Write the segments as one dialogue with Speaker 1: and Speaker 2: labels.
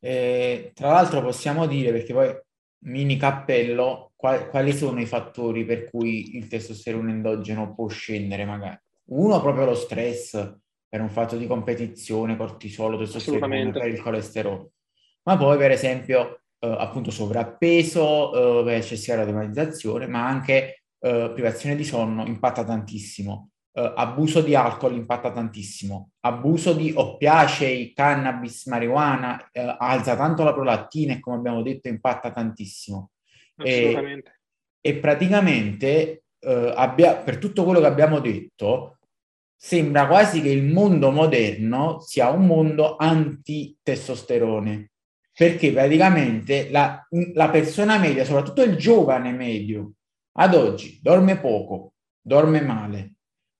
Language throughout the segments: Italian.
Speaker 1: Eh, tra l'altro possiamo dire, perché poi mini cappello, qual- quali sono i fattori per cui il testosterone endogeno può scendere magari? Uno proprio lo stress per un fatto di competizione, cortisolo, testosterone, per il colesterolo. Ma poi per esempio eh, appunto sovrappeso, eh, eccessiva automatizzazione, ma anche eh, privazione di sonno impatta tantissimo. Uh, abuso di alcol impatta tantissimo, abuso di oppiacei, cannabis, marijuana uh, alza tanto la prolattina e come abbiamo detto impatta tantissimo.
Speaker 2: Assolutamente.
Speaker 1: E, e praticamente uh, abbia, per tutto quello che abbiamo detto sembra quasi che il mondo moderno sia un mondo anti-testosterone perché praticamente la, la persona media, soprattutto il giovane medio, ad oggi dorme poco, dorme male,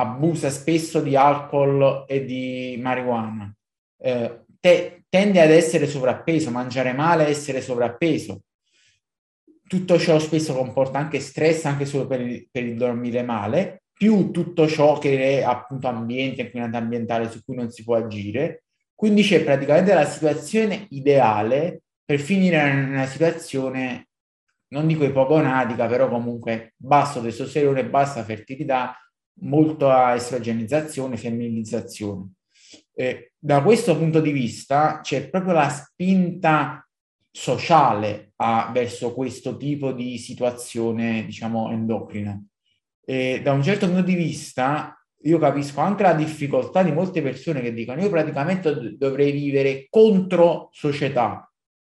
Speaker 1: abusa spesso di alcol e di marijuana, eh, te, tende ad essere sovrappeso, mangiare male, essere sovrappeso. Tutto ciò spesso comporta anche stress, anche solo per il, per il dormire male, più tutto ciò che è appunto ambiente, inquinante ambientale su cui non si può agire. Quindi c'è praticamente la situazione ideale per finire in una situazione, non dico ipogonatica, però comunque basso testosterone, bassa fertilità, molta estrogenizzazione, femminilizzazione. Eh, da questo punto di vista c'è proprio la spinta sociale a, verso questo tipo di situazione, diciamo, endocrina. E da un certo punto di vista io capisco anche la difficoltà di molte persone che dicono io praticamente dovrei vivere contro società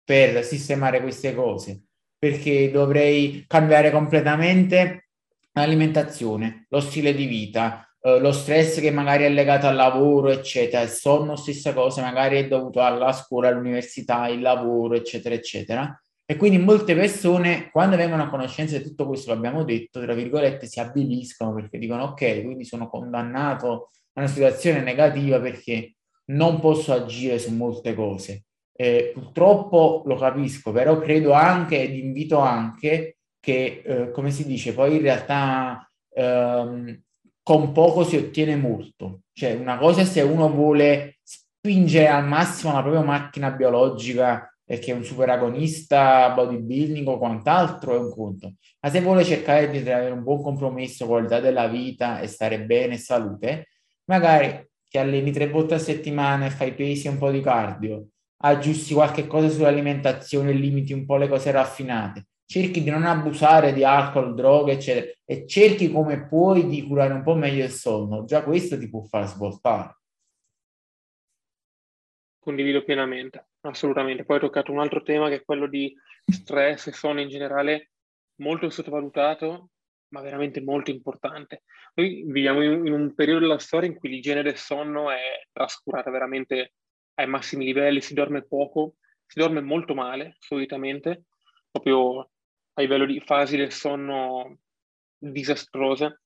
Speaker 1: per sistemare queste cose, perché dovrei cambiare completamente l'alimentazione, lo stile di vita, eh, lo stress che magari è legato al lavoro, eccetera, il sonno, stessa cosa, magari è dovuto alla scuola, all'università, il lavoro, eccetera, eccetera. E quindi molte persone, quando vengono a conoscenza di tutto questo che abbiamo detto, tra virgolette, si avviliscono perché dicono ok, quindi sono condannato a una situazione negativa perché non posso agire su molte cose. Eh, purtroppo lo capisco, però credo anche ed invito anche che, eh, come si dice, poi in realtà ehm, con poco si ottiene molto. Cioè, una cosa è se uno vuole spingere al massimo la propria macchina biologica perché è un super agonista, bodybuilding o quant'altro è un conto. Ma se vuole cercare di avere un buon compromesso, qualità della vita e stare bene, salute, magari ti alleni tre volte a settimana e fai pesi e un po' di cardio, aggiusti qualche cosa sull'alimentazione limiti un po' le cose raffinate cerchi di non abusare di alcol, droghe, eccetera, e cerchi come puoi di curare un po' meglio il sonno, già questo ti può far svoltare.
Speaker 2: Condivido pienamente, assolutamente. Poi hai toccato un altro tema che è quello di stress e sonno in generale, molto sottovalutato, ma veramente molto importante. Noi viviamo in, un periodo della storia in cui l'igiene del sonno è trascurata veramente ai massimi livelli, si dorme poco, si dorme molto male solitamente, proprio a livello di fasi del sonno disastrose.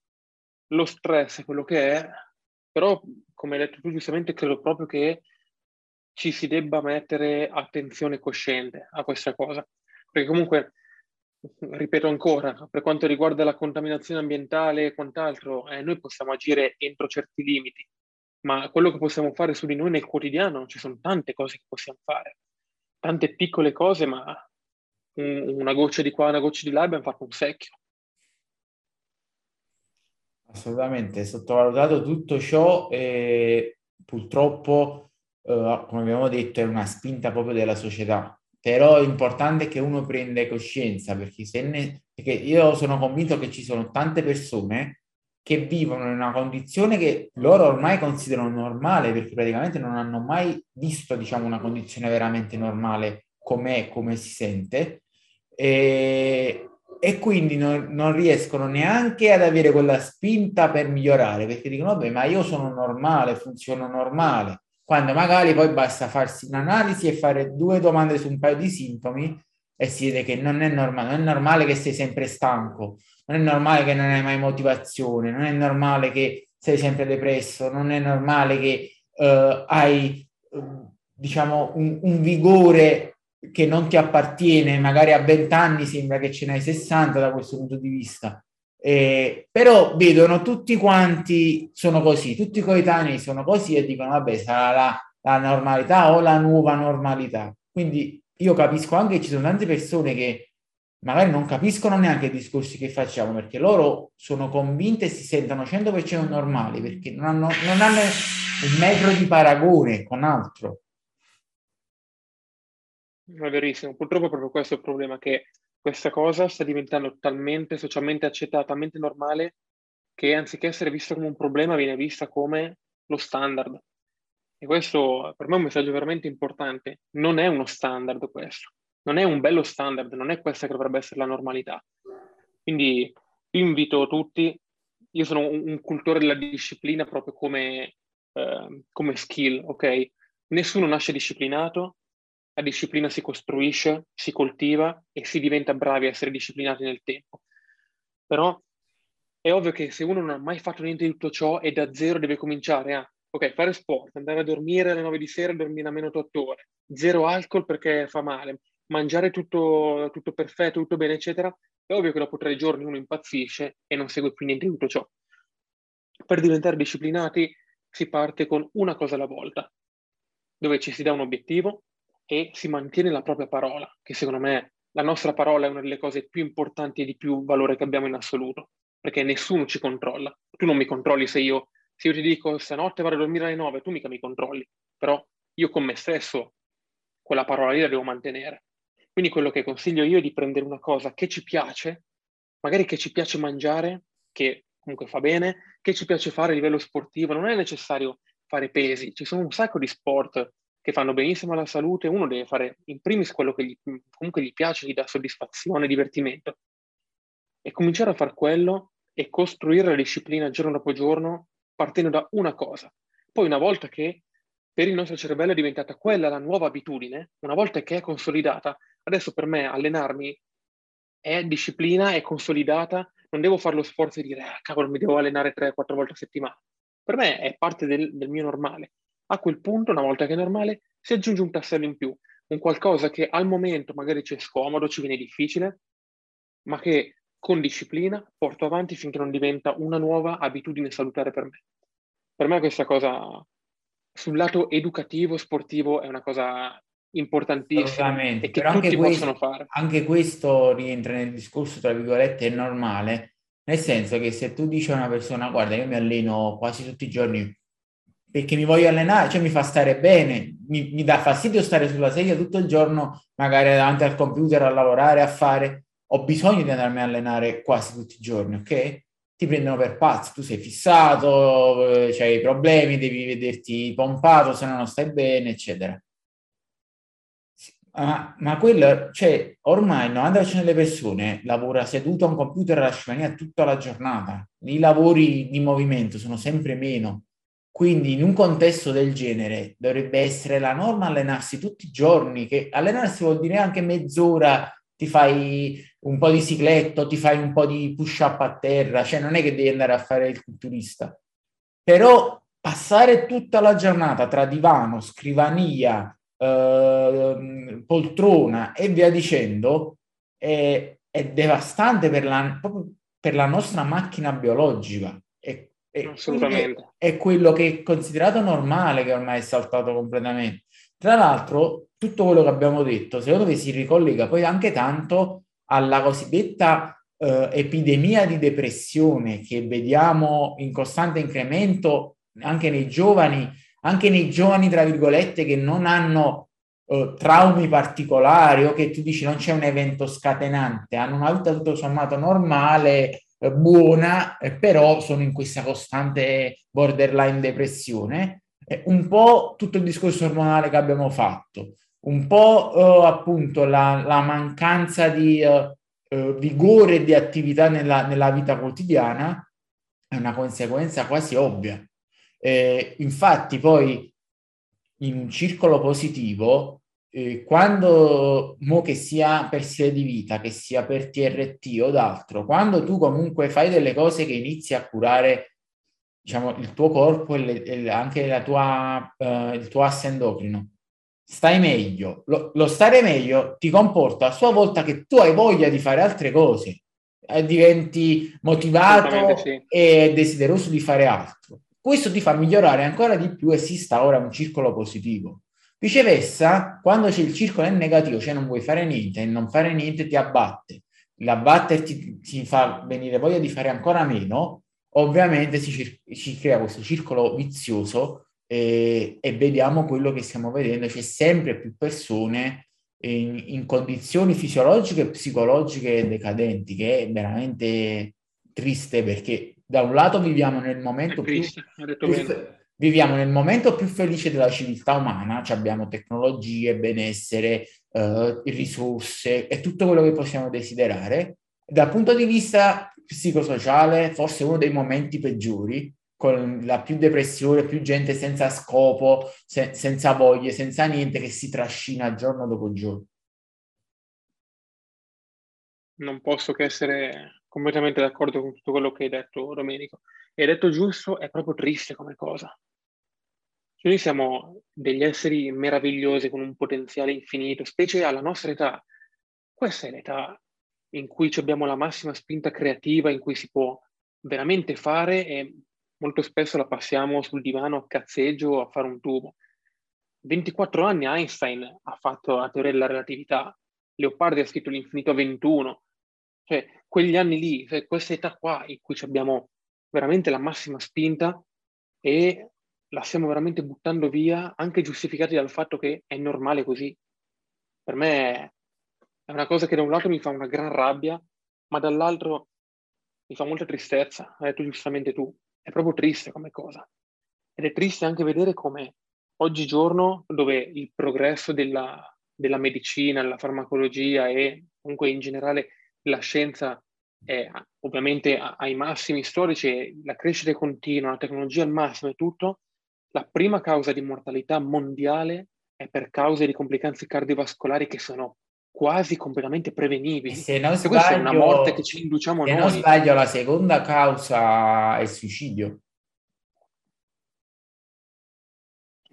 Speaker 2: Lo stress è quello che è, però come hai detto tu giustamente, credo proprio che ci si debba mettere attenzione cosciente a questa cosa. Perché comunque, ripeto ancora, per quanto riguarda la contaminazione ambientale e quant'altro, eh, noi possiamo agire entro certi limiti, ma quello che possiamo fare su di noi nel quotidiano, ci sono tante cose che possiamo fare, tante piccole cose, ma una goccia di qua, una goccia di là, abbiamo fatto un secchio.
Speaker 1: Assolutamente, sottovalutato tutto ciò e purtroppo, eh, come abbiamo detto, è una spinta proprio della società. Però è importante che uno prenda coscienza, perché, se ne, perché io sono convinto che ci sono tante persone che vivono in una condizione che loro ormai considerano normale, perché praticamente non hanno mai visto, diciamo, una condizione veramente normale com'è, come si sente, e, e quindi non, non, riescono neanche ad avere quella spinta per migliorare perché dicono vabbè ma io sono normale, funziono normale. Quando magari poi basta farsi un'analisi e fare due domande su un paio di sintomi e si vede che non è normale, non è normale che sei sempre stanco, non è normale che non hai mai motivazione, non è normale che sei sempre depresso, non è normale che uh, hai uh, diciamo un, un vigore che non ti appartiene, magari a 20 anni sembra che ce n'hai 60 da questo punto di vista. Eh, però vedono tutti quanti sono così, tutti i coetanei sono così e dicono vabbè sarà la, la normalità o la nuova normalità. Quindi io capisco anche che ci sono tante persone che magari non capiscono neanche i discorsi che facciamo perché loro sono convinte e si sentono 100% normali perché non hanno, non hanno un metro di paragone con altro.
Speaker 2: È verissimo, purtroppo è proprio questo il problema, che questa cosa sta diventando talmente socialmente accettata, talmente normale, che anziché essere vista come un problema, viene vista come lo standard. E questo per me è un messaggio veramente importante. Non è uno standard questo, non è un bello standard, non è questa che dovrebbe essere la normalità. Quindi invito tutti, io sono un, un cultore della disciplina proprio come, eh, come skill, ok? Nessuno nasce disciplinato, la disciplina si costruisce, si coltiva e si diventa bravi a essere disciplinati nel tempo. Però è ovvio che se uno non ha mai fatto niente di tutto ciò e da zero deve cominciare a, ok, fare sport, andare a dormire alle 9 di sera e dormire almeno 8 ore, zero alcol perché fa male, mangiare tutto, tutto perfetto, tutto bene, eccetera, è ovvio che dopo tre giorni uno impazzisce e non segue più niente di tutto ciò. Per diventare disciplinati si parte con una cosa alla volta, dove ci si dà un obiettivo, e si mantiene la propria parola, che secondo me la nostra parola è una delle cose più importanti e di più valore che abbiamo in assoluto, perché nessuno ci controlla. Tu non mi controlli se io, se io ti dico stanotte vado a dormire alle 9, tu mica mi controlli, però io con me stesso quella parola lì la devo mantenere. Quindi quello che consiglio io è di prendere una cosa che ci piace, magari che ci piace mangiare, che comunque fa bene, che ci piace fare a livello sportivo, non è necessario fare pesi, ci sono un sacco di sport che fanno benissimo alla salute, uno deve fare in primis quello che gli, comunque gli piace, gli dà soddisfazione, divertimento. E cominciare a fare quello e costruire la disciplina giorno dopo giorno partendo da una cosa. Poi una volta che per il nostro cervello è diventata quella la nuova abitudine, una volta che è consolidata, adesso per me allenarmi è disciplina, è consolidata, non devo fare lo sforzo di dire, ah, cavolo, mi devo allenare 3-4 volte a settimana. Per me è parte del, del mio normale. A quel punto, una volta che è normale, si aggiunge un tassello in più, un qualcosa che al momento magari ci è scomodo, ci viene difficile, ma che con disciplina porto avanti finché non diventa una nuova abitudine salutare per me. Per me questa cosa sul lato educativo, sportivo, è una cosa importantissima e che Però tutti questo, possono fare.
Speaker 1: Anche questo rientra nel discorso, tra virgolette, è normale, nel senso che se tu dici a una persona, guarda, io mi alleno quasi tutti i giorni perché mi voglio allenare, cioè mi fa stare bene, mi, mi, dà fastidio stare sulla sedia tutto il giorno, magari davanti al computer a lavorare, a fare, ho bisogno di andarmi a allenare quasi tutti i giorni, ok? Ti prendono per pazzo, tu sei fissato, eh, hai problemi, devi vederti pompato, se no non stai bene, eccetera. Ma, ma quello, cioè, ormai il 90% delle persone lavora seduto a un computer alla scrivania tutta la giornata. I lavori di movimento sono sempre meno quindi in un contesto del genere dovrebbe essere la norma allenarsi tutti i giorni, che allenarsi vuol dire anche mezz'ora, ti fai un po' di cicletto, ti fai un po' di push up a terra, cioè non è che devi andare a fare il culturista. Però passare tutta la giornata tra divano, scrivania, eh, poltrona e via dicendo è, è devastante per la, per la nostra macchina biologica. E
Speaker 2: Assolutamente.
Speaker 1: È, è quello che è considerato normale che ormai è saltato completamente. Tra l'altro, tutto quello che abbiamo detto, secondo me si ricollega poi anche tanto alla cosiddetta eh, epidemia di depressione che vediamo in costante incremento anche nei giovani, anche nei giovani, tra virgolette, che non hanno eh, traumi particolari o che tu dici non c'è un evento scatenante, hanno una vita tutto sommato normale, eh, buona, eh, però sono in questa costante borderline depressione. Eh, un po' tutto il discorso ormonale che abbiamo fatto, un po' eh, appunto la, la, mancanza di eh, eh, vigore e di attività nella, nella, vita quotidiana è una conseguenza quasi ovvia. infatti poi in un circolo positivo eh, quando, mo che sia per stile di vita, che sia per TRT o d'altro, quando tu comunque fai delle cose che inizi a curare diciamo, il tuo corpo e, le, e anche la tua, uh, il tuo asse endocrino, stai meglio. Lo, lo, stare meglio ti comporta a sua volta che tu hai voglia di fare altre cose, eh, diventi motivato sì. e desideroso di fare altro. Questo ti fa migliorare ancora di più e si instaura un circolo positivo. Viceversa, quando c'è il circolo è negativo, cioè non vuoi fare niente, e non fare niente ti abbatte, l'abbatterti ti fa venire voglia di fare ancora meno, ovviamente si, si crea questo circolo vizioso e, e, vediamo quello che stiamo vedendo, c'è sempre più persone in, in condizioni fisiologiche e psicologiche decadenti, che è veramente triste perché da un lato viviamo nel momento più, più, viviamo nel momento più felice della civiltà umana, cioè abbiamo tecnologie, benessere, eh, risorse e tutto quello che possiamo desiderare. Dal punto di vista psicosociale, forse uno dei momenti peggiori, con la più depressione, più gente senza scopo, se- senza voglie, senza niente, che si trascina giorno dopo giorno.
Speaker 2: Non posso che essere completamente d'accordo con tutto quello che hai detto, Domenico. Hai detto giusto, è proprio triste come cosa. Noi siamo degli esseri meravigliosi con un potenziale infinito, specie alla nostra età. Questa è l'età in cui abbiamo la massima spinta creativa, in cui si può veramente fare e molto spesso la passiamo sul divano a cazzeggio a fare un tubo. 24 anni Einstein ha fatto la teoria della relatività, Leopardi ha scritto l'infinito a 21, cioè quegli anni lì, cioè, questa età qua in cui abbiamo veramente la massima spinta e la stiamo veramente buttando via, anche giustificati dal fatto che è normale così. Per me è una cosa che da un lato mi fa una gran rabbia, ma dall'altro mi fa molta tristezza, hai detto giustamente tu, è proprio triste come cosa. Ed è triste anche vedere come oggigiorno, dove il progresso della, della medicina, della farmacologia e comunque in generale la scienza è ovviamente ai massimi storici, la crescita è continua, la tecnologia al massimo e tutto, la prima causa di mortalità mondiale è per cause di complicanze cardiovascolari che sono quasi completamente prevenibili.
Speaker 1: Se non sbaglio, questa è una morte che ci induciamo se noi. Se non sbaglio, la seconda causa è il suicidio.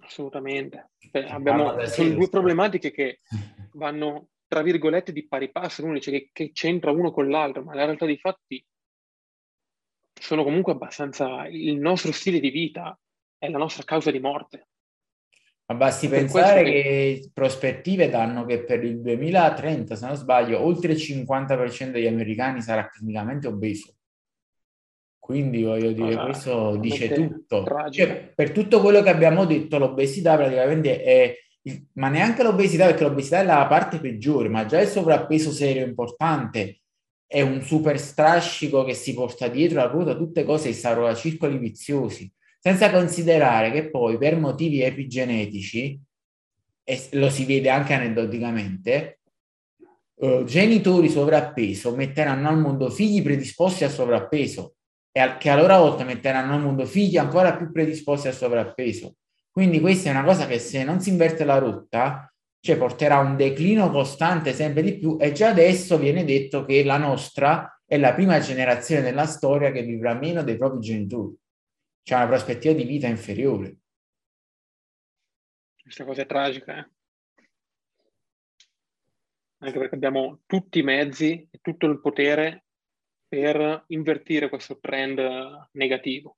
Speaker 2: Assolutamente. Beh, abbiamo, sono due problematiche che vanno, tra virgolette, di pari passo. Uno dice che, che c'entra uno con l'altro, ma la realtà dei fatti sono comunque abbastanza... Il nostro stile di vita è la nostra causa di morte.
Speaker 1: Ma basti per pensare che... che... prospettive danno che per il 2030, se non sbaglio, oltre il 50% degli americani sarà clinicamente obeso. Quindi voglio dire, allora, questo dice tutto. Cioè, per tutto quello che abbiamo detto, l'obesità praticamente è... Ma neanche l'obesità, perché l'obesità è la parte peggiore, ma già il sovrappeso serio importante è un super strascico che si porta dietro la ruota tutte cose che saranno a circoli viziosi senza considerare che poi per motivi epigenetici, e lo si vede anche aneddoticamente, eh, genitori sovrappeso metteranno al mondo figli predisposti al sovrappeso e al, che a loro volta metteranno al mondo figli ancora più predisposti al sovrappeso. Quindi questa è una cosa che se non si inverte la rotta, cioè porterà a un declino costante sempre di più e già adesso viene detto che la nostra è la prima generazione della storia che vivrà meno dei propri genitori c'è una prospettiva di vita inferiore.
Speaker 2: Questa cosa è tragica, eh? anche perché abbiamo tutti i mezzi e tutto il potere per invertire questo trend negativo.